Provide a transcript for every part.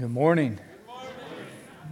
Good morning.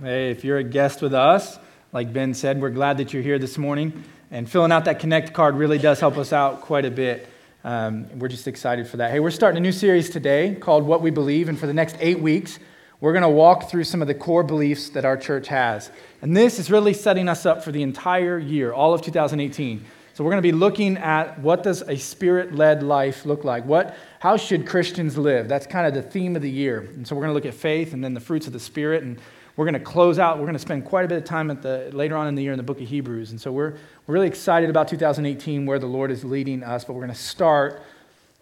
Hey, if you're a guest with us, like Ben said, we're glad that you're here this morning. And filling out that Connect card really does help us out quite a bit. Um, we're just excited for that. Hey, we're starting a new series today called What We Believe. And for the next eight weeks, we're going to walk through some of the core beliefs that our church has. And this is really setting us up for the entire year, all of 2018. So we're going to be looking at what does a spirit-led life look like? What how should Christians live? That's kind of the theme of the year. And so we're going to look at faith and then the fruits of the spirit and we're going to close out. We're going to spend quite a bit of time at the later on in the year in the book of Hebrews. And so we're we're really excited about 2018 where the Lord is leading us, but we're going to start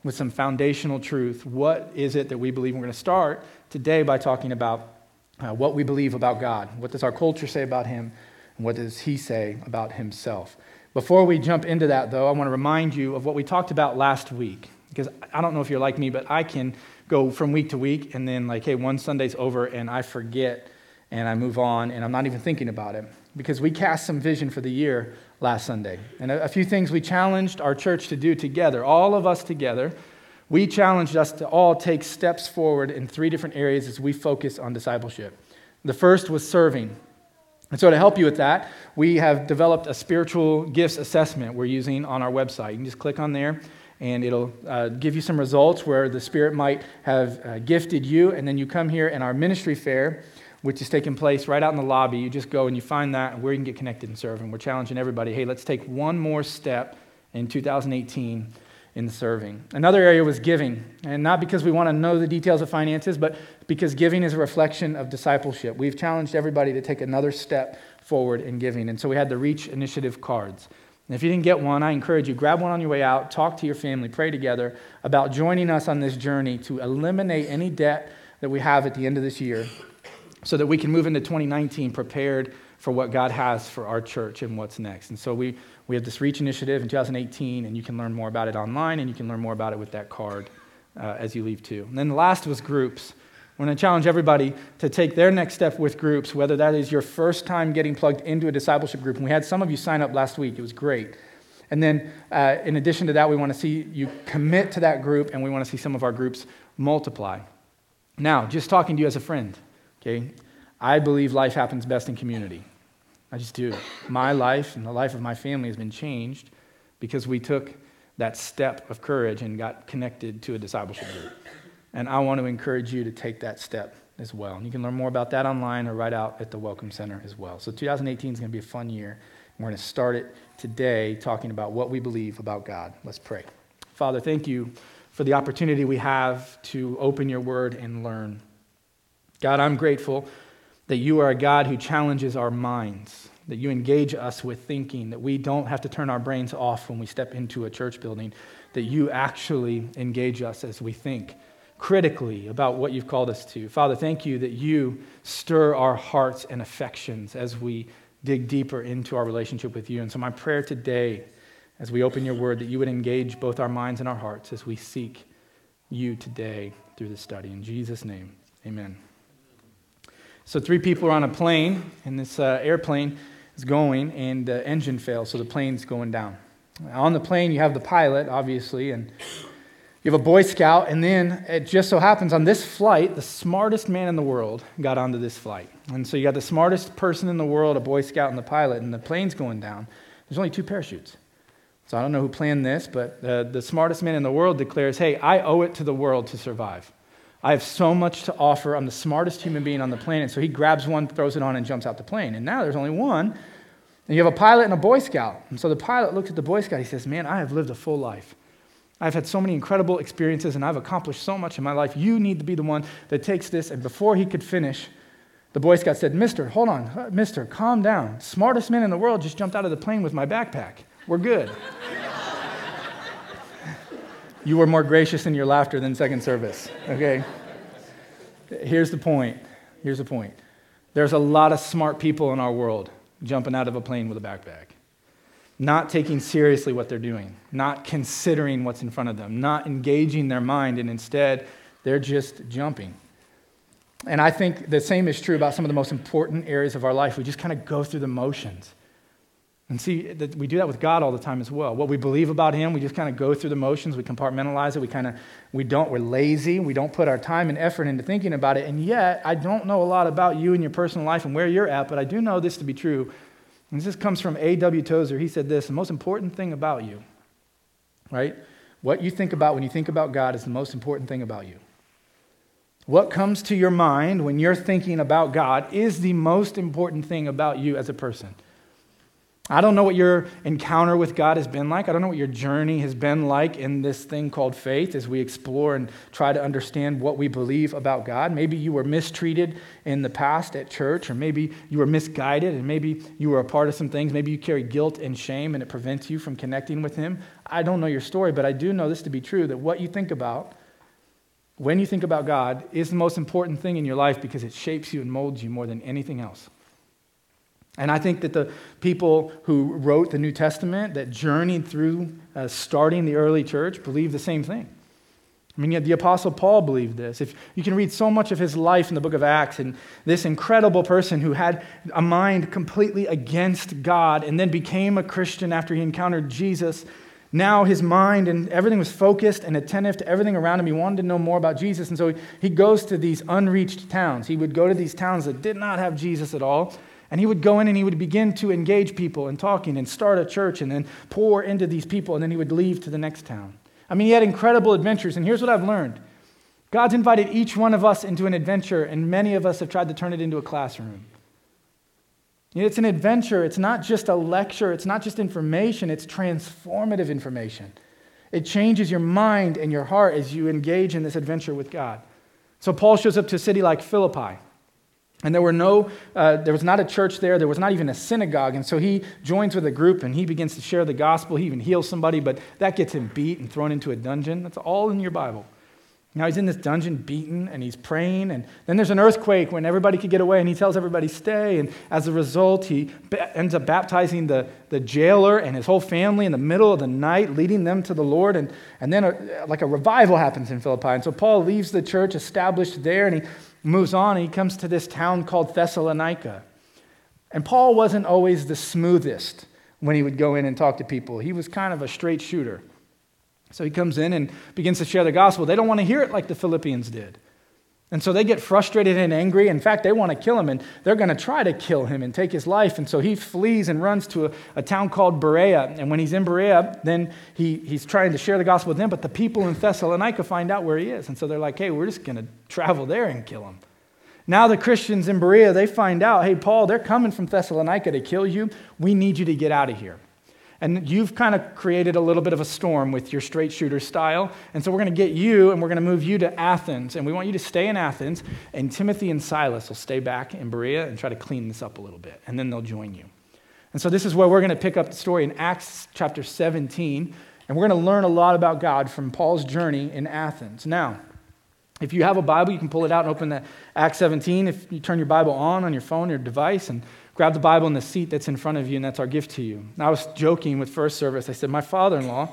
with some foundational truth. What is it that we believe? We're going to start today by talking about uh, what we believe about God. What does our culture say about him? And what does he say about himself? Before we jump into that, though, I want to remind you of what we talked about last week. Because I don't know if you're like me, but I can go from week to week and then, like, hey, one Sunday's over and I forget and I move on and I'm not even thinking about it. Because we cast some vision for the year last Sunday. And a, few things we challenged our church to do together, all of us together. We challenged us to all take steps forward in three different areas as we focus on discipleship. The first was serving. And so, to help you with that, we have developed a spiritual gifts assessment we're using on our website. You can just click on there, and it'll uh, give you some results where the Spirit might have uh, gifted you. And then you come here, and our ministry fair, which is taking place right out in the lobby, you just go and you find that where you can get connected and serve. And we're challenging everybody hey, let's take one more step in 2018 in serving. Another area was giving, and not because we want to know the details of finances, but because giving is a reflection of discipleship. We've challenged everybody to take another step forward in giving, and so we had the Reach Initiative cards. And if you didn't get one, I encourage you grab one on your way out, talk to your family, pray together about joining us on this journey to eliminate any debt that we have at the end of this year so that we can move into 2019 prepared for what God has for our church and what's next. And so we, we have this Reach initiative in 2018, and you can learn more about it online, and you can learn more about it with that card uh, as you leave too. And then the last was groups. I'm going to challenge everybody to take their next step with groups, whether that is your first time getting plugged into a discipleship group. And we had some of you sign up last week, it was great. And then, uh, in addition to that, we want to see you commit to that group, and we want to see some of our groups multiply. Now, just talking to you as a friend, okay? I believe life happens best in community. I just do. My life and the life of my family has been changed because we took that step of courage and got connected to a discipleship group. And I want to encourage you to take that step as well. And you can learn more about that online or right out at the Welcome Center as well. So 2018 is going to be a fun year. We're going to start it today talking about what we believe about God. Let's pray. Father, thank you for the opportunity we have to open your word and learn. God, I'm grateful that you are a God who challenges our minds, that you engage us with thinking, that we don't have to turn our brains off when we step into a church building, that you actually engage us as we think critically about what you've called us to. Father, thank you that you stir our hearts and affections as we dig deeper into our relationship with you. And so, my prayer today, as we open your word, that you would engage both our minds and our hearts as we seek you today through this study. In Jesus' name, amen. So, three people are on a plane, and this uh, airplane is going, and the engine fails, so the plane's going down. On the plane, you have the pilot, obviously, and you have a Boy Scout, and then it just so happens on this flight, the smartest man in the world got onto this flight. And so you got the smartest person in the world, a Boy Scout, and the pilot, and the plane's going down. There's only two parachutes. So I don't know who planned this, but uh, the smartest man in the world declares, Hey, I owe it to the world to survive. I have so much to offer. I'm the smartest human being on the planet. So he grabs one, throws it on, and jumps out the plane. And now there's only one. And you have a pilot and a Boy Scout. And so the pilot looks at the Boy Scout. He says, Man, I have lived a full life. I've had so many incredible experiences and I've accomplished so much in my life. You need to be the one that takes this. And before he could finish, the Boy Scout said, Mister, hold on. Mister, calm down. Smartest man in the world just jumped out of the plane with my backpack. We're good. You were more gracious in your laughter than second service, okay? Here's the point. Here's the point. There's a lot of smart people in our world jumping out of a plane with a backpack, not taking seriously what they're doing, not considering what's in front of them, not engaging their mind, and instead they're just jumping. And I think the same is true about some of the most important areas of our life. We just kind of go through the motions. And see, that we do that with God all the time as well. What we believe about Him, we just kind of go through the motions, we compartmentalize it, we kind of, we don't, we're lazy, we don't put our time and effort into thinking about it. And yet, I don't know a lot about you and your personal life and where you're at, but I do know this to be true. And this comes from A.W. Tozer. He said this the most important thing about you, right? What you think about when you think about God is the most important thing about you. What comes to your mind when you're thinking about God is the most important thing about you as a person. I don't know what your encounter with God has been like. I don't know what your journey has been like in this thing called faith as we explore and try to understand what we believe about God. Maybe you were mistreated in the past at church, or maybe you were misguided, and maybe you were a part of some things. Maybe you carry guilt and shame, and it prevents you from connecting with Him. I don't know your story, but I do know this to be true that what you think about when you think about God is the most important thing in your life because it shapes you and molds you more than anything else. And I think that the people who wrote the New Testament, that journeyed through uh, starting the early church, believe the same thing. I mean, the Apostle Paul believed this. If you can read so much of his life in the book of Acts, and this incredible person who had a mind completely against God and then became a Christian after he encountered Jesus, now his mind and everything was focused and attentive to everything around him. He wanted to know more about Jesus. And so he goes to these unreached towns. He would go to these towns that did not have Jesus at all. And he would go in and he would begin to engage people and talking and start a church and then pour into these people and then he would leave to the next town. I mean, he had incredible adventures. And here's what I've learned God's invited each one of us into an adventure, and many of us have tried to turn it into a classroom. It's an adventure. It's not just a lecture. It's not just information. It's transformative information. It changes your mind and your heart as you engage in this adventure with God. So Paul shows up to a city like Philippi. And there, were no, uh, there was not a church there. There was not even a synagogue. And so he joins with a group and he begins to share the gospel. He even heals somebody, but that gets him beat and thrown into a dungeon. That's all in your Bible. Now he's in this dungeon beaten and he's praying. And then there's an earthquake when everybody could get away and he tells everybody stay. And as a result, he ends up baptizing the, the jailer and his whole family in the middle of the night, leading them to the Lord. And, and then a, like a revival happens in Philippi. And so Paul leaves the church established there and he moves on he comes to this town called Thessalonica. And Paul wasn't always the smoothest when he would go in and talk to people, he was kind of a straight shooter. So he comes in and begins to share the gospel. They don't want to hear it like the Philippians did. And so they get frustrated and angry. In fact, they want to kill him, and they're going to try to kill him and take his life. And so he flees and runs to a, a, town called Berea. And when he's in Berea, then he, he's trying to share the gospel with them. But the people in Thessalonica find out where he is. And so they're like, hey, we're just going to travel there and kill him. Now the Christians in Berea, they find out, hey, Paul, they're coming from Thessalonica to kill you. We need you to get out of here. And you've kind of created a little bit of a storm with your straight shooter style. And so we're going to get you and we're going to move you to Athens. And we want you to stay in Athens. And Timothy and Silas will stay back in Berea and try to clean this up a little bit. And then they'll join you. And so this is where we're going to pick up the story in Acts chapter 17. And we're going to learn a lot about God from Paul's journey in Athens. Now, if you have a Bible, you can pull it out and open that Acts 17. If you turn your Bible on on your phone or device and grab the Bible in the seat that's in front of you, and that's our gift to you. I was joking with first service. I said, My father in law,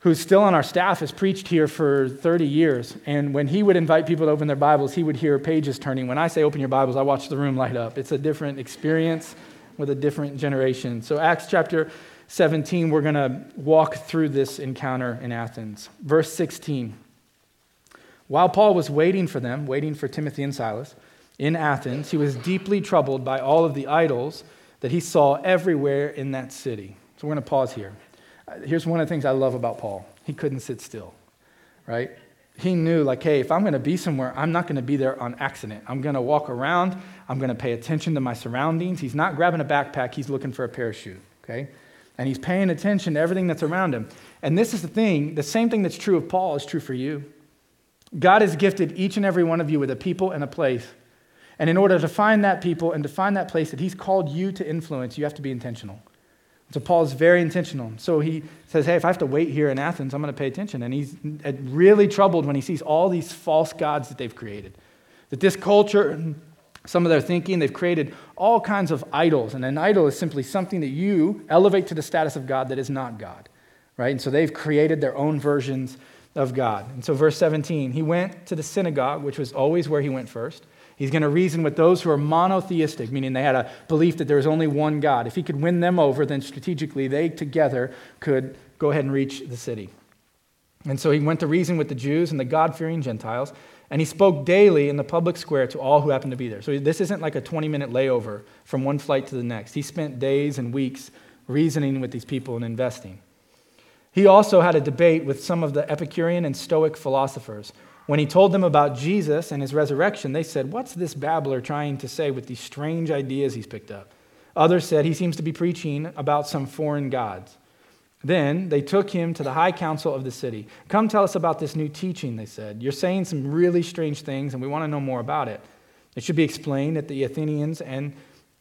who's still on our staff, has preached here for 30 years. And when he would invite people to open their Bibles, he would hear pages turning. When I say open your Bibles, I watch the room light up. It's a different experience with a different generation. So, Acts chapter 17, we're going to walk through this encounter in Athens. Verse 16. While Paul was waiting for them, waiting for Timothy and Silas, in Athens, he was deeply troubled by all of the idols that he saw everywhere in that city. So we're going to pause here. Uh, here's one of the things I love about Paul he couldn't sit still, right? He knew, like, hey, if I'm going to be somewhere, I'm not going to be there on accident. I'm going to walk around. I'm going to pay attention to my surroundings. He's not grabbing a backpack, he's looking for a parachute, okay? And he's paying attention to everything that's around him. And this is the thing the same thing that's true of Paul is true for you. God has gifted each and every one of you with a people and a place and in order to find that people and to find that place that he's called you to influence, you have to be intentional. So Paul is very intentional. So he says, Hey, if I have to wait here in Athens, I'm going to pay attention. And he's uh, really troubled when he sees all these false gods that they've created. That this culture, some of their thinking, they've created all kinds of idols. And an idol is simply something that you elevate to the status of God that is not God. Right? And so they've created their own versions of God. And so, verse 17, he went to the synagogue, which was always where he went first. He's going to reason with those who are monotheistic, meaning they had a belief that there was only one God. If he could win them over, then strategically they together could go ahead and reach the city. And so he went to reason with the Jews and the God fearing Gentiles, and he spoke daily in the public square to all who happened to be there. So this isn't like a 20 minute layover from one flight to the next. He spent days and weeks reasoning with these people and investing. He also had a debate with some of the Epicurean and Stoic philosophers when he told them about Jesus and his resurrection, they said, What's this babbler trying to say with these strange ideas he's picked up? Others said, He seems to be preaching about some foreign gods. Then they took him to the high council of the city. Come tell us about this new teaching, they said. You're saying some really strange things, and we want to know more about it. It should be explained that the Athenians and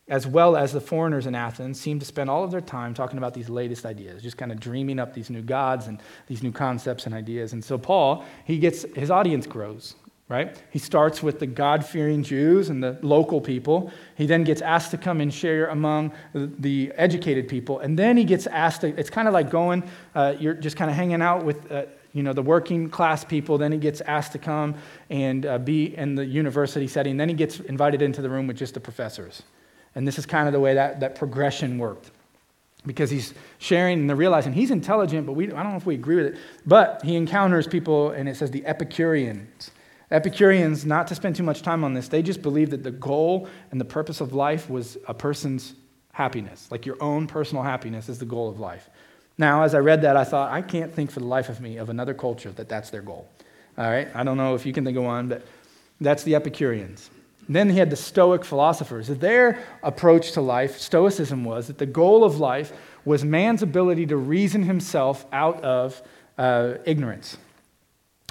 as well as the foreigners in Athens, seem to spend all of their time talking about these latest ideas, just kind of dreaming up these new gods and these new concepts and ideas. And so Paul, he gets his audience grows, right? He starts with the God fearing Jews and the local people. He then gets asked to come and share among the educated people. And then he gets asked to, it's kind of like going, uh, you're just kind of hanging out with. Uh, you know the working class people then he gets asked to come and uh, be in the university setting then he gets invited into the room with just the professors and this is kind of the way that, that progression worked. Because he's sharing and they're realizing he's intelligent, but we, I don't know if we agree with it. But he encounters people, and it says the Epicureans. Epicureans, not to spend too much time on this, they just believed that the goal and the purpose of life was a person's happiness. Like your own personal happiness is the goal of life. Now, as I read that, I thought, I can't think for the life of me of another culture that that's their goal. All right? I don't know if you can think of one, but that's the Epicureans. Then he had the Stoic philosophers. Their approach to life, Stoicism, was that the goal of life was man's ability to reason himself out of uh, ignorance.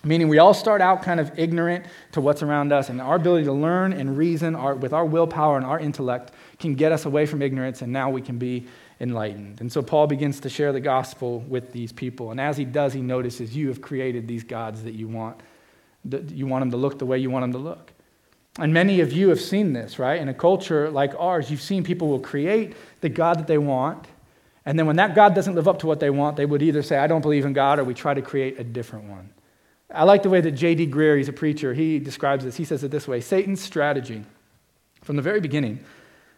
Meaning, we all start out kind of ignorant to what's around us, and our ability to learn and reason our, with our willpower and our intellect can get us away from ignorance, and now we can be enlightened. And so, Paul begins to share the gospel with these people. And as he does, he notices you have created these gods that you want. That You want them to look the way you want them to look. And many of you have seen this, right? In a culture like ours, you've seen people will create the God that they want. And then when that God doesn't live up to what they want, they would either say, I don't believe in God, or we try to create a different one. I like the way that J.D. Greear, he's a preacher, he describes this. He says it this way Satan's strategy from the very beginning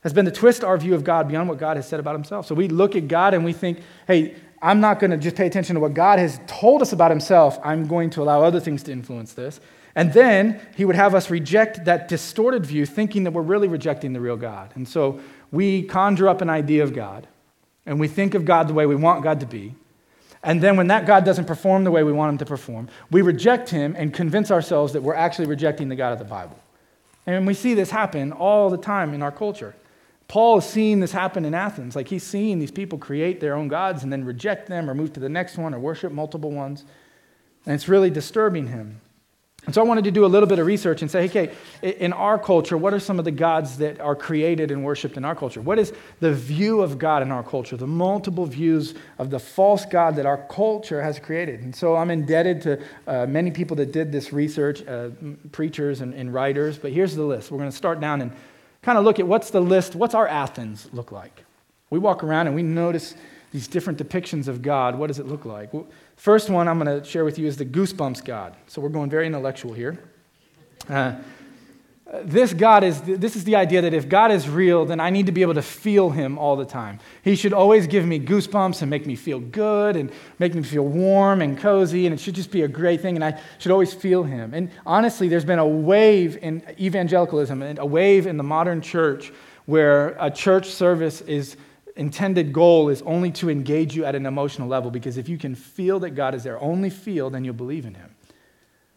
has been to twist our view of God beyond what God has said about himself. So we look at God and we think, hey, I'm not going to just pay attention to what God has told us about himself. I'm going to allow other things to influence this. And then he would have us reject that distorted view, thinking that we're really rejecting the real God. And so we conjure up an idea of God, and we think of God the way we want God to be. And then when that God doesn't perform the way we want him to perform, we reject him and convince ourselves that we're actually rejecting the God of the Bible. And we see this happen all the time in our culture. Paul is seeing this happen in Athens. Like he's seeing these people create their own gods and then reject them or move to the next one or worship multiple ones. And it's really disturbing him. And so I wanted to do a little bit of research and say, okay, in our culture, what are some of the gods that are created and worshiped in our culture? What is the view of God in our culture, the multiple views of the false God that our culture has created? And so I'm indebted to uh, many people that did this research, uh, preachers and, and writers, but here's the list. We're going to start down and kind of look at what's the list, what's our Athens look like? We walk around and we notice these different depictions of God. What does it look like? Well, First one I'm going to share with you is the goosebumps God. So we're going very intellectual here. Uh, this God is, this is the idea that if God is real, then I need to be able to feel him all the time. He should always give me goosebumps and make me feel good and make me feel warm and cozy, and it should just be a great thing, and I should always feel him. And honestly, there's been a wave in evangelicalism and a wave in the modern church where a church service is intended goal is only to engage you at an emotional level because if you can feel that God is there, only feel, then you'll believe in Him.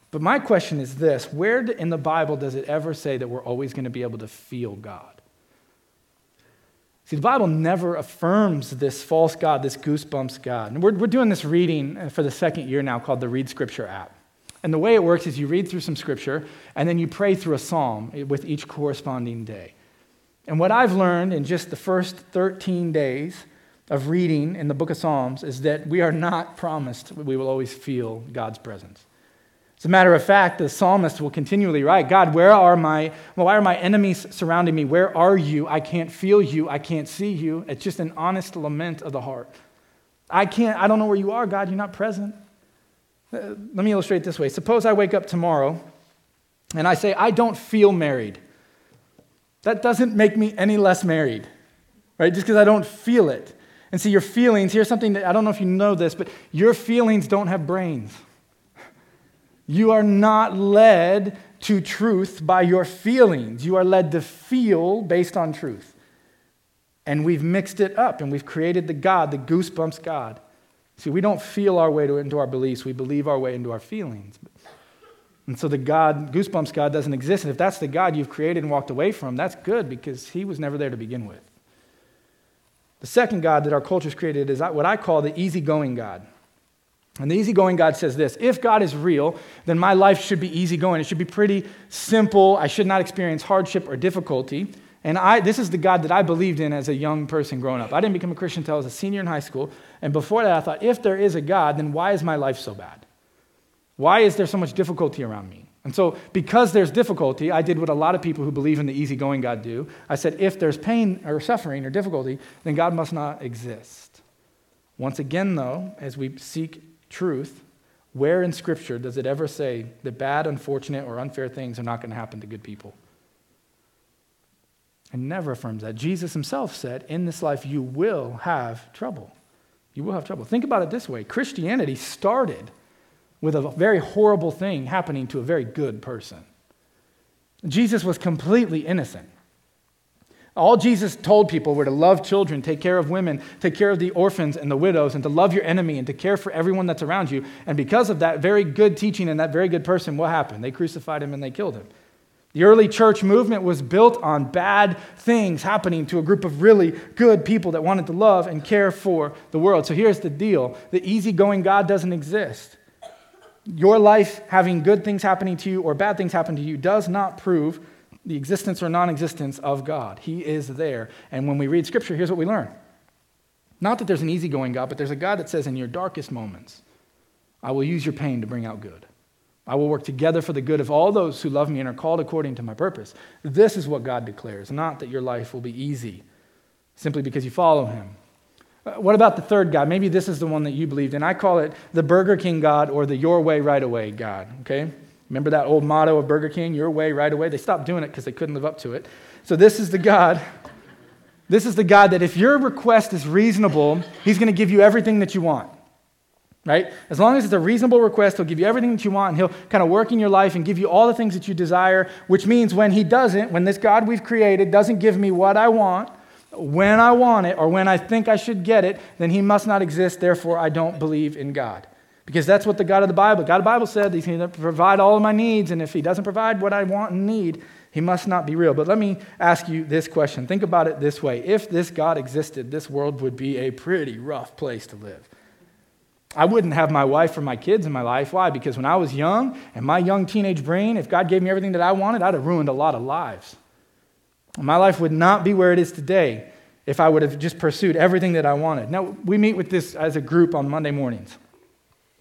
But my question is this where in the Bible does it ever say that we're always going to be able to feel God? See, the Bible never affirms this false God, this goosebumps God. And we're, we're doing this reading uh, for the second year now called the Read Scripture app. And the way it works is you read through some scripture and then you pray through a psalm eh, with each corresponding day. And what I've learned in just the first 13 days of reading in the book of Psalms is that we are not promised we will always feel God's presence. As a matter of fact, the psalmist will continually write, God, where are my, why are my enemies surrounding me? Where are you? I can't feel you. I can't see you. It's just an honest lament of the heart. I can't, I don't know where you are, God. You're not present. Uh, let me illustrate this way. Suppose I wake up tomorrow and I say, I don't feel married. That doesn't make me any less married, right? Just because I don't feel it. And see, your feelings, here's something that I don't know if you know this, but your feelings don't have brains. You are not led to truth by your feelings. You are led to feel based on truth. And we've mixed it up and we've created the God, the goosebumps God. See, we don't feel our way to, into our beliefs, we believe our way into our feelings. And so the God, goosebumps God, doesn't exist. And if that's the God you've created and walked away from, that's good because he was never there to begin with. The second God that our culture's created is what I call the easygoing God. And the easygoing God says this if God is real, then my life should be easygoing. It should be pretty simple. I should not experience hardship or difficulty. And I, this is the God that I believed in as a young person growing up. I didn't become a Christian until I was a senior in high school. And before that, I thought, if there is a God, then why is my life so bad? Why is there so much difficulty around me? And so, because there's difficulty, I did what a lot of people who believe in the easygoing God do. I said, if there's pain or suffering or difficulty, then God must not exist. Once again, though, as we seek truth, where in Scripture does it ever say that bad, unfortunate, or unfair things are not going to happen to good people? It never affirms that. Jesus himself said, In this life you will have trouble. You will have trouble. Think about it this way Christianity started with a very horrible thing happening to a very good person. Jesus was completely innocent. All Jesus told people were to love children, take care of women, take care of the orphans and the widows, and to love your enemy and to care for everyone that's around you. And because of that very good teaching and that very good person, what happened? They crucified him and they killed him. The early church movement was built on bad things happening to a group of really good people that wanted to love and care for the world. So here's the deal the easygoing God doesn't exist. Your life having good things happening to you or bad things happen to you does not prove the existence or non existence of God. He is there. And when we read Scripture, here's what we learn not that there's an easygoing God, but there's a God that says, in your darkest moments, I will use your pain to bring out good. I will work together for the good of all those who love me and are called according to my purpose. This is what God declares, not that your life will be easy simply because you follow him. Uh, what about the third God? Maybe this is the one that you believed in. I call it the Burger King God or the Your Way Right Away God, okay? Remember that old motto of Burger King, your way, right away? They stopped doing it because they couldn't live up to it. So this is the God. This is the God that if your request is reasonable, he's going to give you everything that you want. Right? As long as it's a reasonable request, he'll give you everything that you want and he'll kind of work in your life and give you all the things that you desire, which means when he doesn't, when this God we've created doesn't give me what I want, when I want it, or when I think I should get it, then he must not exist. Therefore, I don't believe in God. Because that's what the God of the Bible, God of the Bible said, He's going to provide all of my needs, and if He doesn't provide what I want and need, He must not be real. But let me ask you this question. Think about it this way. If this God existed, this world would be a pretty rough place to live. I wouldn't have my wife or my kids in my life. Why? Because when I was young, and my young teenage brain, if God gave me everything that I wanted, I'd have ruined a lot of lives. My life would not be where it is today if I would have just pursued everything that I wanted. Now, we meet with this as a group on Monday mornings.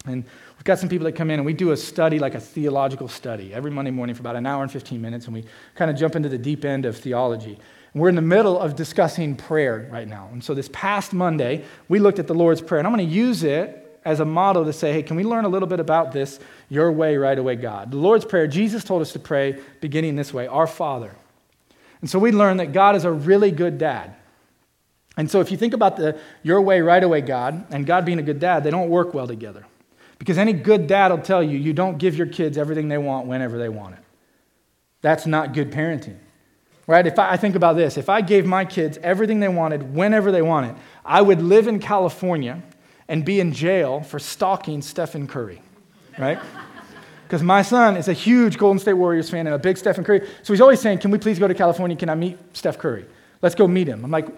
And we've got some people that come in and we do a study, like a theological study, every Monday morning for about an hour and 15 minutes, and we kind of jump into the deep end of theology. And we're in the middle of discussing prayer right now. And so this past Monday, we looked at the Lord's Prayer, and I'm going to use it as a model to say, hey, can we learn a little bit about this, your way, right away, God? The Lord's Prayer, Jesus told us to pray beginning this way Our Father. And so we learn that God is a really good dad. And so if you think about the your way, right away, God, and God being a good dad, they don't work well together. Because any good dad will tell you, you don't give your kids everything they want whenever they want it. That's not good parenting. Right? If I, I think about this, if I gave my kids everything they wanted whenever they wanted, I would live in California and be in jail for stalking Stephen Curry. Right? Because my son is a huge Golden State Warriors fan and a big Stephen Curry. So he's always saying, Can we please go to California? Can I meet Steph Curry? Let's go meet him. I'm like,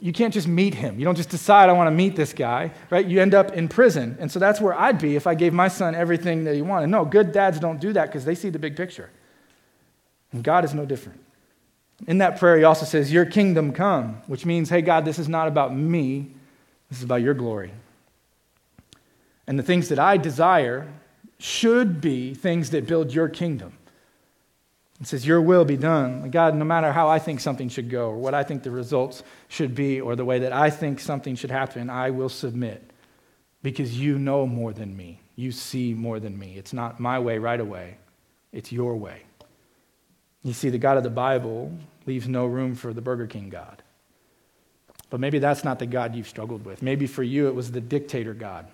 you can't just meet him. You don't just decide, I want to meet this guy, right? You end up in prison. And so that's where I'd be if I gave my son everything that he wanted. No, good dads don't do that because they see the big picture. And God is no different. In that prayer, he also says, Your kingdom come, which means, hey, God, this is not about me, this is about your glory. And the things that I desire should be things that build your kingdom. It says, Your will be done. God, no matter how I think something should go, or what I think the results should be, or the way that I think something should happen, I will submit because you know more than me. You see more than me. It's not my way right away, it's your way. You see, the God of the Bible leaves no room for the Burger King God. But maybe that's not the God you've struggled with. Maybe for you it was the dictator God.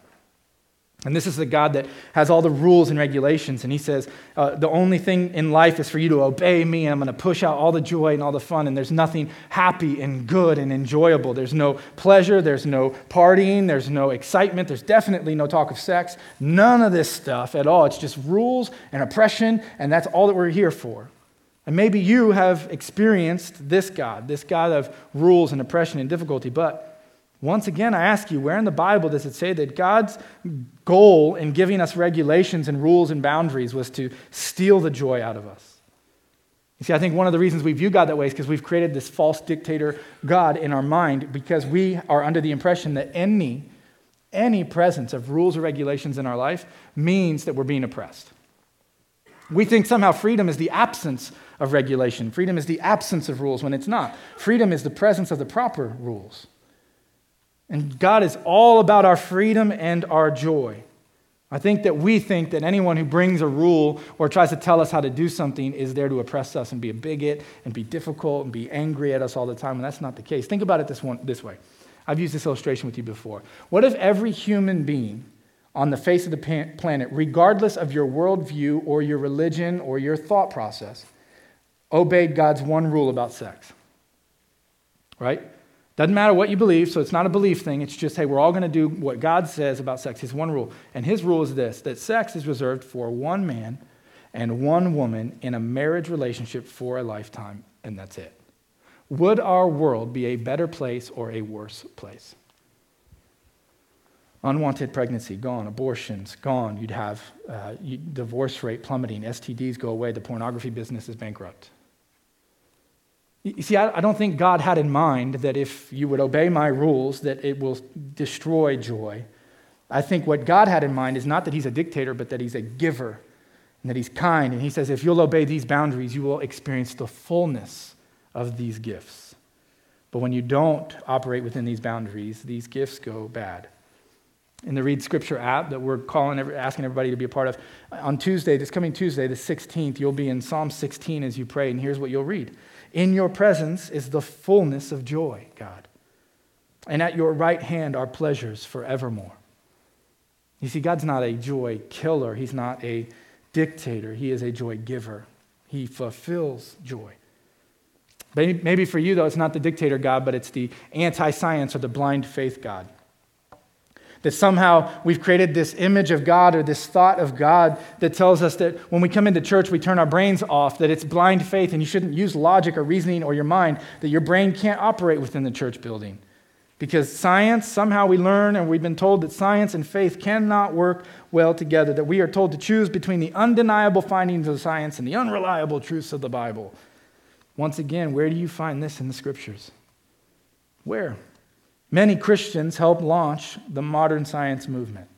And this is the God that has all the rules and regulations. And he says, uh, the only thing in life is for you to obey me, and I'm going to push out all the joy and all the fun. And there's nothing happy and good and enjoyable. There's no pleasure, there's no partying, there's no excitement, there's definitely no talk of sex. None of this stuff at all. It's just rules and oppression, and that's all that we're here for. And maybe you have experienced this God, this God of rules and oppression and difficulty, but once again, I ask you, where in the Bible does it say that God's goal in giving us regulations and rules and boundaries was to steal the joy out of us? You see, I think one of the reasons we view God that way is because we've created this false dictator God in our mind because we are under the impression that any, any presence of rules or regulations in our life means that we're being oppressed. We think somehow freedom is the absence of regulation. Freedom is the absence of rules when it's not. Freedom is the presence of the proper rules. And God is all about our freedom and our joy. I think that we think that anyone who brings a rule or tries to tell us how to do something is there to oppress us and be a bigot and be difficult and be angry at us all the time, and that's not the case. Think about it this, one, this way. I've used this illustration with you before. What if every human being on the face of the planet, regardless of your worldview or your religion or your thought process, obeyed God's one rule about sex? Right? Doesn't matter what you believe, so it's not a belief thing. It's just, hey, we're all going to do what God says about sex. His one rule. And his rule is this that sex is reserved for one man and one woman in a marriage relationship for a lifetime, and that's it. Would our world be a better place or a worse place? Unwanted pregnancy, gone. Abortions, gone. You'd have uh, divorce rate plummeting. STDs go away. The pornography business is bankrupt. You see, I don't think God had in mind that if you would obey my rules, that it will destroy joy. I think what God had in mind is not that he's a dictator, but that he's a giver and that he's kind. And he says, if you'll obey these boundaries, you will experience the fullness of these gifts. But when you don't operate within these boundaries, these gifts go bad. In the Read Scripture app that we're calling, asking everybody to be a part of, on Tuesday, this coming Tuesday, the 16th, you'll be in Psalm 16 as you pray, and here's what you'll read. In your presence is the fullness of joy, God. And at your right hand are pleasures forevermore. You see, God's not a joy killer, He's not a dictator, He is a joy giver. He fulfills joy. Maybe for you, though, it's not the dictator God, but it's the anti science or the blind faith God. That somehow we've created this image of God or this thought of God that tells us that when we come into church, we turn our brains off, that it's blind faith and you shouldn't use logic or reasoning or your mind, that your brain can't operate within the church building. Because science, somehow we learn and we've been told that science and faith cannot work well together, that we are told to choose between the undeniable findings of science and the unreliable truths of the Bible. Once again, where do you find this in the scriptures? Where? Many Christians helped launch the modern science movement.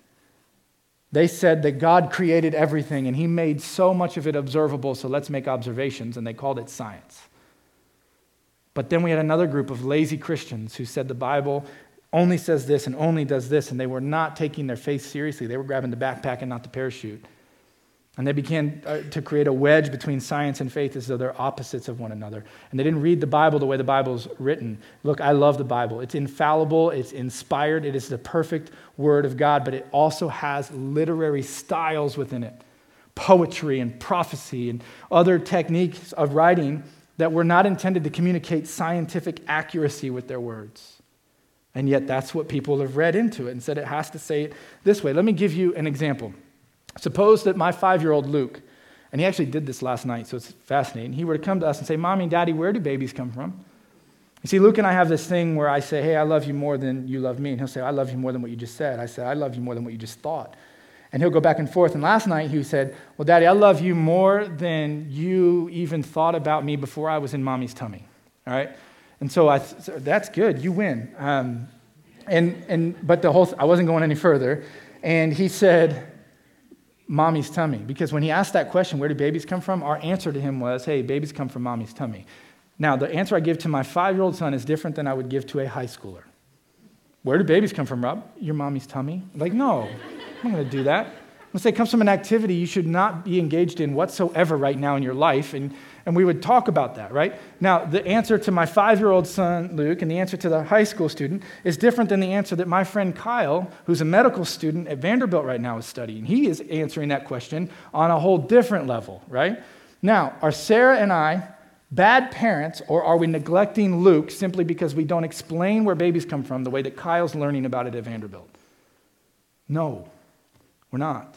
They said that God created everything and He made so much of it observable, so let's make observations, and they called it science. But then we had another group of lazy Christians who said the Bible only says this and only does this, and they were not taking their faith seriously. They were grabbing the backpack and not the parachute. And they began uh, to create a wedge between science and faith as though they're opposites of one another. And they didn't read the Bible the way the Bible's written. Look, I love the Bible. It's infallible, it's inspired, it is the perfect word of God, but it also has literary styles within it poetry and prophecy and other techniques of writing that were not intended to communicate scientific accuracy with their words. And yet, that's what people have read into it and said it has to say it this way. Let me give you an example. Suppose that my five year old Luke, and he actually did this last night, so it's fascinating, he were to come to us and say, Mommy and Daddy, where do babies come from? You see, Luke and I have this thing where I say, Hey, I love you more than you love me. And he'll say, I love you more than what you just said. I said, I love you more than what you just thought. And he'll go back and forth. And last night he said, Well, Daddy, I love you more than you even thought about me before I was in mommy's tummy. All right? And so, I, so that's good. You win. Um, and, and, but the whole, I wasn't going any further. And he said, mommy's tummy. Because when he asked that question, where do babies come from? Our answer to him was, hey, babies come from mommy's tummy. Now, the answer I give to my five year old son is different than I would give to a high schooler. Where do babies come from, Rob? Your mommy's tummy? Like, no, I'm not going to do that. Let's say it comes from an activity you should not be engaged in whatsoever right now in your life. And, and we would talk about that, right? Now, the answer to my five year old son, Luke, and the answer to the high school student is different than the answer that my friend Kyle, who's a medical student at Vanderbilt right now, is studying. He is answering that question on a whole different level, right? Now, are Sarah and I bad parents, or are we neglecting Luke simply because we don't explain where babies come from the way that Kyle's learning about it at Vanderbilt? No, we're not.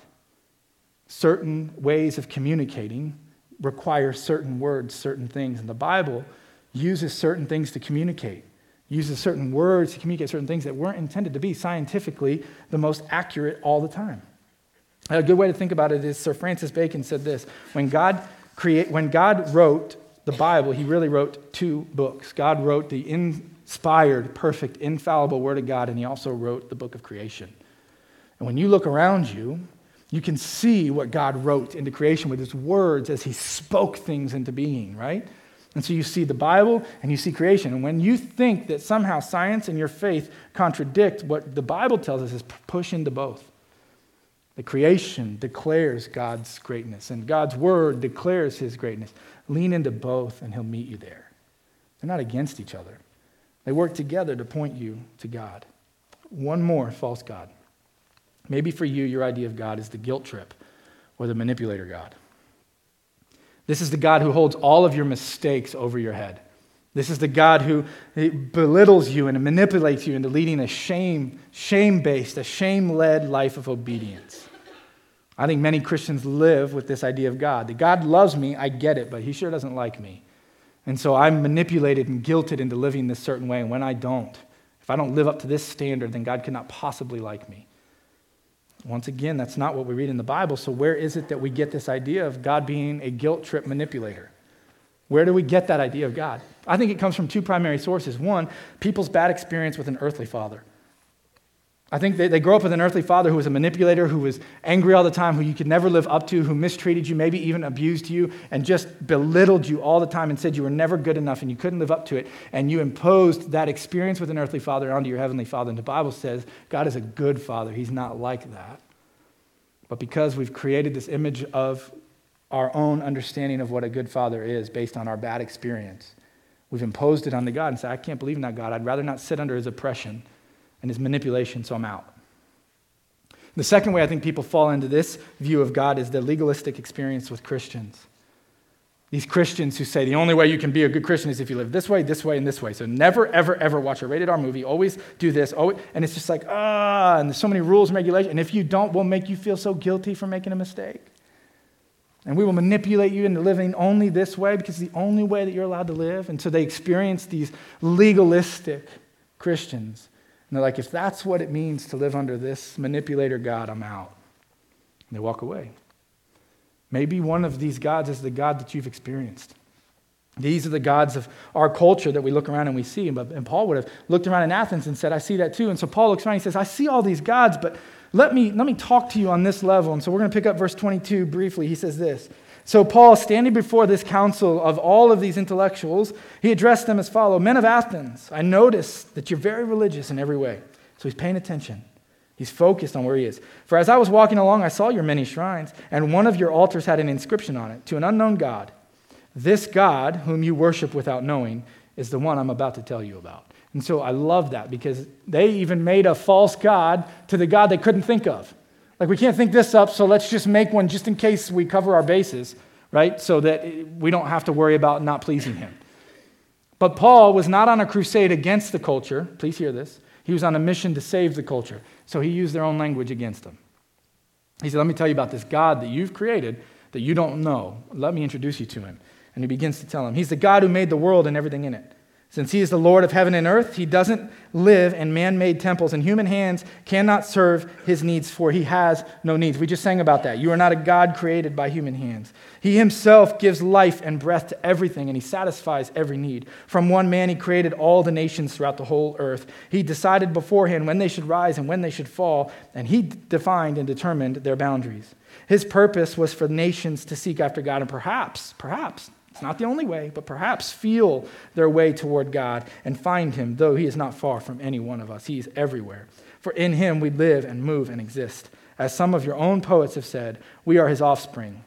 Certain ways of communicating require certain words, certain things. And the Bible uses certain things to communicate, uses certain words to communicate certain things that weren't intended to be scientifically the most accurate all the time. A good way to think about it is Sir Francis Bacon said this when God, create, when God wrote the Bible, he really wrote two books. God wrote the inspired, perfect, infallible Word of God, and he also wrote the book of creation. And when you look around you, you can see what God wrote into creation with his words as he spoke things into being, right? And so you see the Bible and you see creation. And when you think that somehow science and your faith contradict what the Bible tells us, is push into both. The creation declares God's greatness, and God's word declares his greatness. Lean into both, and he'll meet you there. They're not against each other, they work together to point you to God. One more false God. Maybe for you, your idea of God is the guilt trip or the manipulator God. This is the God who holds all of your mistakes over your head. This is the God who belittles you and manipulates you into leading a shame, shame-based, a shame-led life of obedience. I think many Christians live with this idea of God. That God loves me, I get it, but he sure doesn't like me. And so I'm manipulated and guilted into living this certain way. And when I don't, if I don't live up to this standard, then God cannot possibly like me. Once again, that's not what we read in the Bible. So, where is it that we get this idea of God being a guilt trip manipulator? Where do we get that idea of God? I think it comes from two primary sources. One, people's bad experience with an earthly father. I think they, they grow up with an earthly father who was a manipulator, who was angry all the time, who you could never live up to, who mistreated you, maybe even abused you, and just belittled you all the time and said you were never good enough and you couldn't live up to it. And you imposed that experience with an earthly father onto your heavenly father. And the Bible says God is a good father, He's not like that. But because we've created this image of our own understanding of what a good father is based on our bad experience, we've imposed it on the God and said, I can't believe in that God. I'd rather not sit under his oppression and his manipulation, so I'm out. The second way I think people fall into this view of God is the legalistic experience with Christians. These Christians who say the only way you can be a good Christian is if you live this way, this way, and this way. So never, ever, ever watch a rated R movie. Always do this. Always, and it's just like, ah, and there's so many rules and regulations. And if you don't, we'll make you feel so guilty for making a mistake. And we will manipulate you into living only this way because it's the only way that you're allowed to live. And so they experience these legalistic Christians and they're like, if that's what it means to live under this manipulator God, I'm out. And they walk away. Maybe one of these gods is the God that you've experienced. These are the gods of our culture that we look around and we see. And Paul would have looked around in Athens and said, I see that too. And so Paul looks around and he says, I see all these gods, but let me, let me talk to you on this level. And so we're going to pick up verse 22 briefly. He says this so, Paul, standing before this council of all of these intellectuals, he addressed them as follows Men of Athens, I notice that you're very religious in every way. So, he's paying attention. He's focused on where he is. For as I was walking along, I saw your many shrines, and one of your altars had an inscription on it to an unknown God. This God, whom you worship without knowing, is the one I'm about to tell you about. And so I love that because they even made a false God to the God they couldn't think of. Like, we can't think this up, so let's just make one just in case we cover our bases, right? So that we don't have to worry about not pleasing him. But Paul was not on a crusade against the culture. Please hear this. He was on a mission to save the culture. So he used their own language against them. He said, Let me tell you about this God that you've created that you don't know. Let me introduce you to him. And he begins to tell him, He's the God who made the world and everything in it. Since he is the Lord of heaven and earth, he doesn't live in man made temples, and human hands cannot serve his needs, for he has no needs. We just sang about that. You are not a God created by human hands. He himself gives life and breath to everything, and he satisfies every need. From one man, he created all the nations throughout the whole earth. He decided beforehand when they should rise and when they should fall, and he defined and determined their boundaries. His purpose was for nations to seek after God, and perhaps, perhaps, it's not the only way, but perhaps feel their way toward God and find Him, though He is not far from any one of us. He is everywhere. For in Him we live and move and exist. As some of your own poets have said, we are his offspring.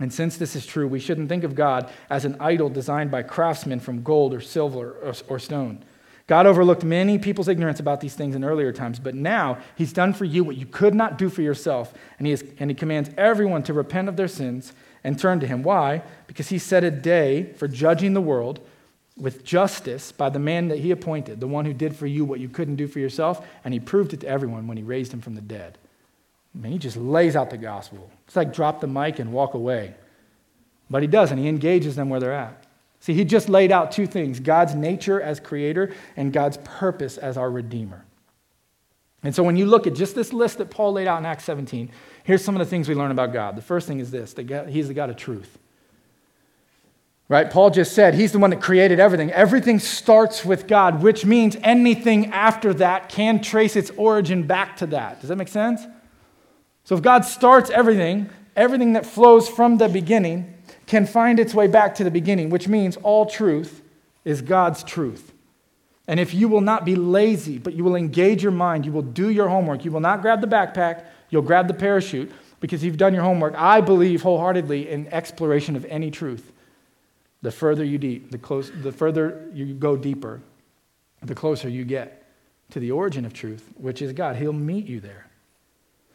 And since this is true, we shouldn't think of God as an idol designed by craftsmen from gold or silver or, or, stone. God overlooked many people's ignorance about these things in earlier times, but now he's done for you what you could not do for yourself, and he, is, and he commands everyone to repent of their sins and turned to him. Why? Because he set a day for judging the world with justice by the man that he appointed, the one who did for you what you couldn't do for yourself, and he proved it to everyone when he raised him from the dead. I mean, he just lays out the gospel. It's like drop the mic and walk away. But he doesn't. He engages them where they're at. See, he just laid out two things God's nature as creator and God's purpose as our redeemer. And so when you look at just this list that Paul laid out in Acts 17, here's some of the things we learn about God. The first thing is this that God, he's the God of truth. Right? Paul just said he's the one that created everything. Everything starts with God, which means anything after that can trace its origin back to that. Does that make sense? So if God starts everything, everything that flows from the beginning can find its way back to the beginning, which means all truth is God's truth. And if you will not be lazy, but you will engage your mind, you will do your homework, you will not grab the backpack, you'll grab the parachute because you've done your homework. I believe wholeheartedly in exploration of any truth. The further you deep, the, close, the further you go deeper, the closer you get to the origin of truth, which is God. He'll meet you there.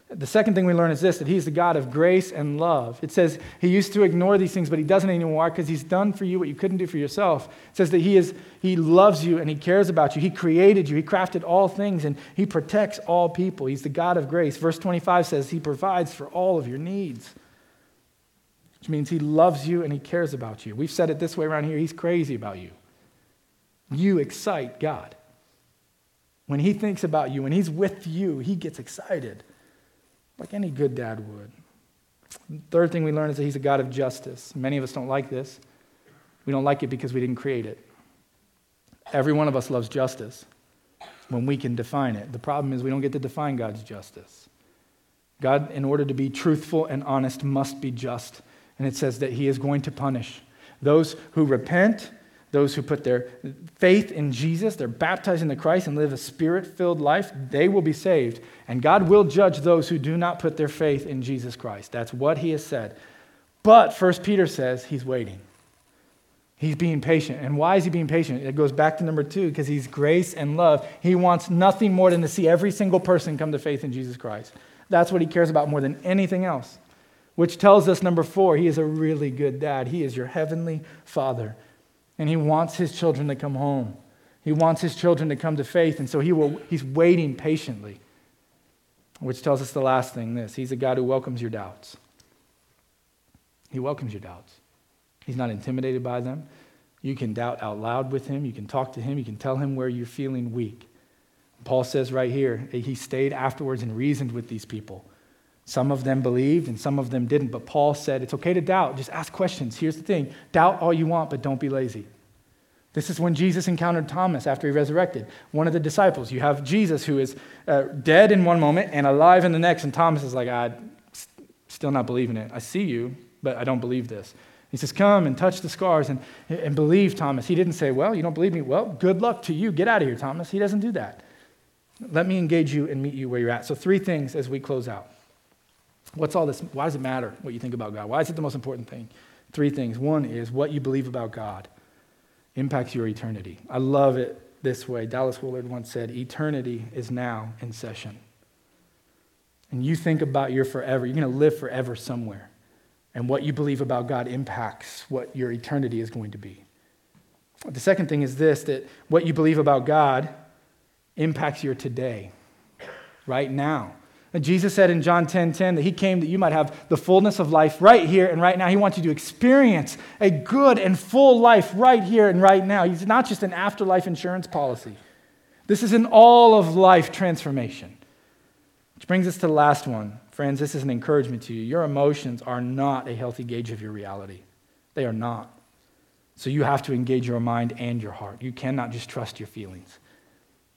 The second thing we learn is this that he's the God of grace and love. It says he used to ignore these things, but he doesn't anymore because he's done for you what you couldn't do for yourself. It says that he, is, he loves you and he cares about you. He created you, he crafted all things, and he protects all people. He's the God of grace. Verse 25 says he provides for all of your needs, which means he loves you and he cares about you. We've said it this way around here he's crazy about you. You excite God. When he thinks about you, when he's with you, he gets excited like any good dad would. third thing we learn is that he's a God of justice. Many of us don't like this. We don't like it because we didn't create it. Every one of us loves justice when we can define it. The problem is we don't get to define God's justice. God, in order to be truthful and honest, must be just. And it says that he is going to punish those who repent those who put their faith in Jesus, they're baptized into Christ and live a spirit filled life, they will be saved. And God will judge those who do not put their faith in Jesus Christ. That's what he has said. But First Peter says he's waiting. He's being patient. And why is he being patient? It goes back to number two because he's grace and love. He wants nothing more than to see every single person come to faith in Jesus Christ. That's what he cares about more than anything else. Which tells us, number four, he is a really good dad. He is your heavenly father. And he wants his children to come home. He wants his children to come to faith. And so he will, he's waiting patiently. Which tells us the last thing this He's a God who welcomes your doubts. He welcomes your doubts. He's not intimidated by them. You can doubt out loud with him. You can talk to him. You can tell him where you're feeling weak. Paul says right here, he stayed afterwards and reasoned with these people. Some of them believed and some of them didn't. But Paul said it's okay to doubt. Just ask questions. Here's the thing doubt all you want, but don't be lazy. This is when Jesus encountered Thomas after he resurrected, one of the disciples. You have Jesus who is uh, dead in one moment and alive in the next, and Thomas is like, I'm still not believing it. I see you, but I don't believe this. He says, Come and touch the scars and, and believe, Thomas. He didn't say, Well, you don't believe me. Well, good luck to you. Get out of here, Thomas. He doesn't do that. Let me engage you and meet you where you're at. So, three things as we close out. What's all this? Why does it matter what you think about God? Why is it the most important thing? Three things. One is what you believe about God impacts your eternity. I love it this way. Dallas Willard once said, Eternity is now in session. And you think about your forever, you're going to live forever somewhere. And what you believe about God impacts what your eternity is going to be. The second thing is this that what you believe about God impacts your today, right now. Jesus said in John 10 10 that he came that you might have the fullness of life right here and right now. He wants you to experience a good and full life right here and right now. He's not just an afterlife insurance policy, this is an all of life transformation. Which brings us to the last one. Friends, this is an encouragement to you. Your emotions are not a healthy gauge of your reality, they are not. So you have to engage your mind and your heart. You cannot just trust your feelings.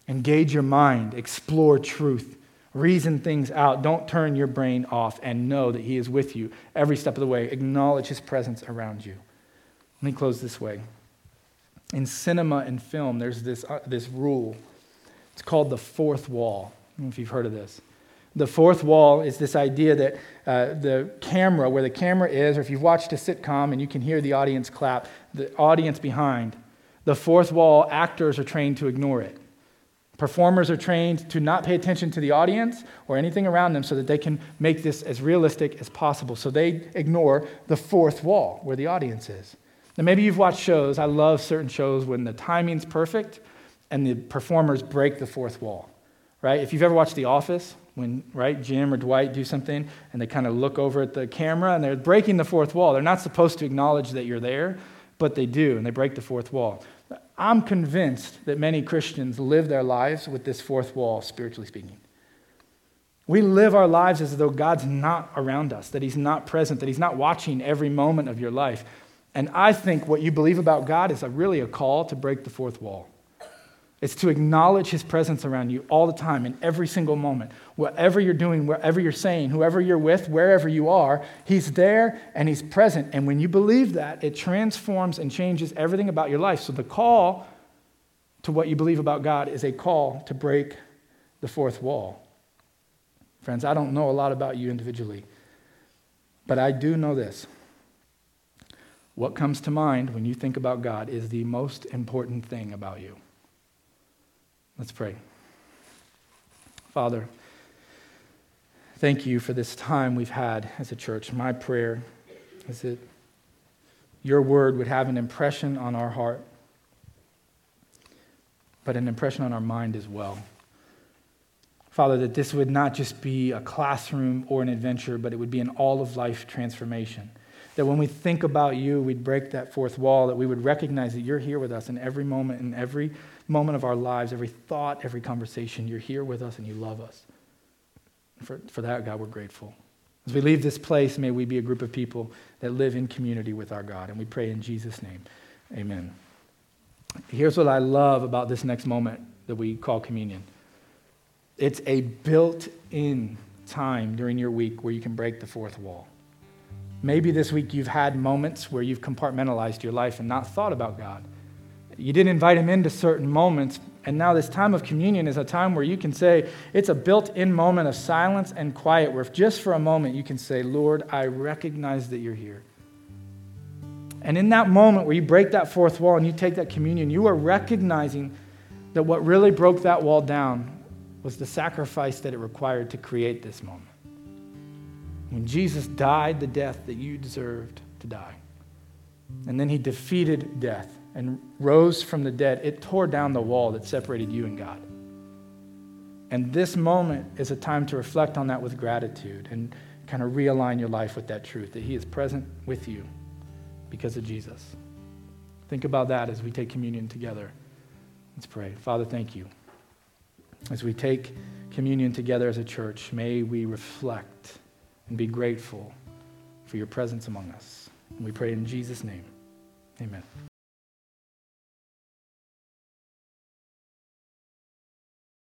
Engage your mind, explore truth Reason things out. Don't turn your brain off and know that He is with you every step of the way. Acknowledge His presence around you. Let me close this way. In cinema and film, there's this, uh, this rule. It's called the fourth wall. I don't know if you've heard of this. The fourth wall is this idea that uh, the camera, where the camera is, or if you've watched a sitcom and you can hear the audience clap, the audience behind, the fourth wall, actors are trained to ignore it. Performers are trained to not pay attention to the audience or anything around them so that they can make this as realistic as possible. So they ignore the fourth wall where the audience is. Now, maybe you've watched shows. I love certain shows when the timing's perfect and the performers break the fourth wall, right? If you've ever watched The Office, when, right, Jim or Dwight do something and they kind of look over at the camera and they're breaking the fourth wall. They're not supposed to acknowledge that you're there, but they do, and they break the fourth wall. I'm convinced that many Christians live their lives with this fourth wall, spiritually speaking. We live our lives as though God's not around us, that He's not present, that He's not watching every moment of your life. And I think what you believe about God is a, really a call to break the fourth wall. It's to acknowledge his presence around you all the time, in every single moment. Whatever you're doing, wherever you're saying, whoever you're with, wherever you are, he's there and he's present. And when you believe that, it transforms and changes everything about your life. So the call to what you believe about God is a call to break the fourth wall. Friends, I don't know a lot about you individually, but I do know this. What comes to mind when you think about God is the most important thing about you. Let's pray. Father, thank you for this time we've had as a church. My prayer is that your word would have an impression on our heart, but an impression on our mind as well. Father, that this would not just be a classroom or an adventure, but it would be an all of life transformation. That when we think about you, we'd break that fourth wall, that we would recognize that you're here with us in every moment, in every moment of our lives, every thought, every conversation, you're here with us and you love us. For, for that, God, we're grateful. As we leave this place, may we be a group of people that live in community with our God. And we pray in Jesus' name. Amen. Here's what I love about this next moment that we call communion it's a built in time during your week where you can break the fourth wall. Maybe this week you've had moments where you've compartmentalized your life and not thought about God. You didn't invite him into certain moments. And now, this time of communion is a time where you can say, it's a built in moment of silence and quiet, where just for a moment you can say, Lord, I recognize that you're here. And in that moment where you break that fourth wall and you take that communion, you are recognizing that what really broke that wall down was the sacrifice that it required to create this moment. When Jesus died the death that you deserved to die, and then he defeated death and rose from the dead, it tore down the wall that separated you and God. And this moment is a time to reflect on that with gratitude and kind of realign your life with that truth that He is present with you because of Jesus. Think about that as we take communion together. Let's pray. Father, thank you. As we take communion together as a church, may we reflect and be grateful for your presence among us. And we pray in Jesus' name. Amen.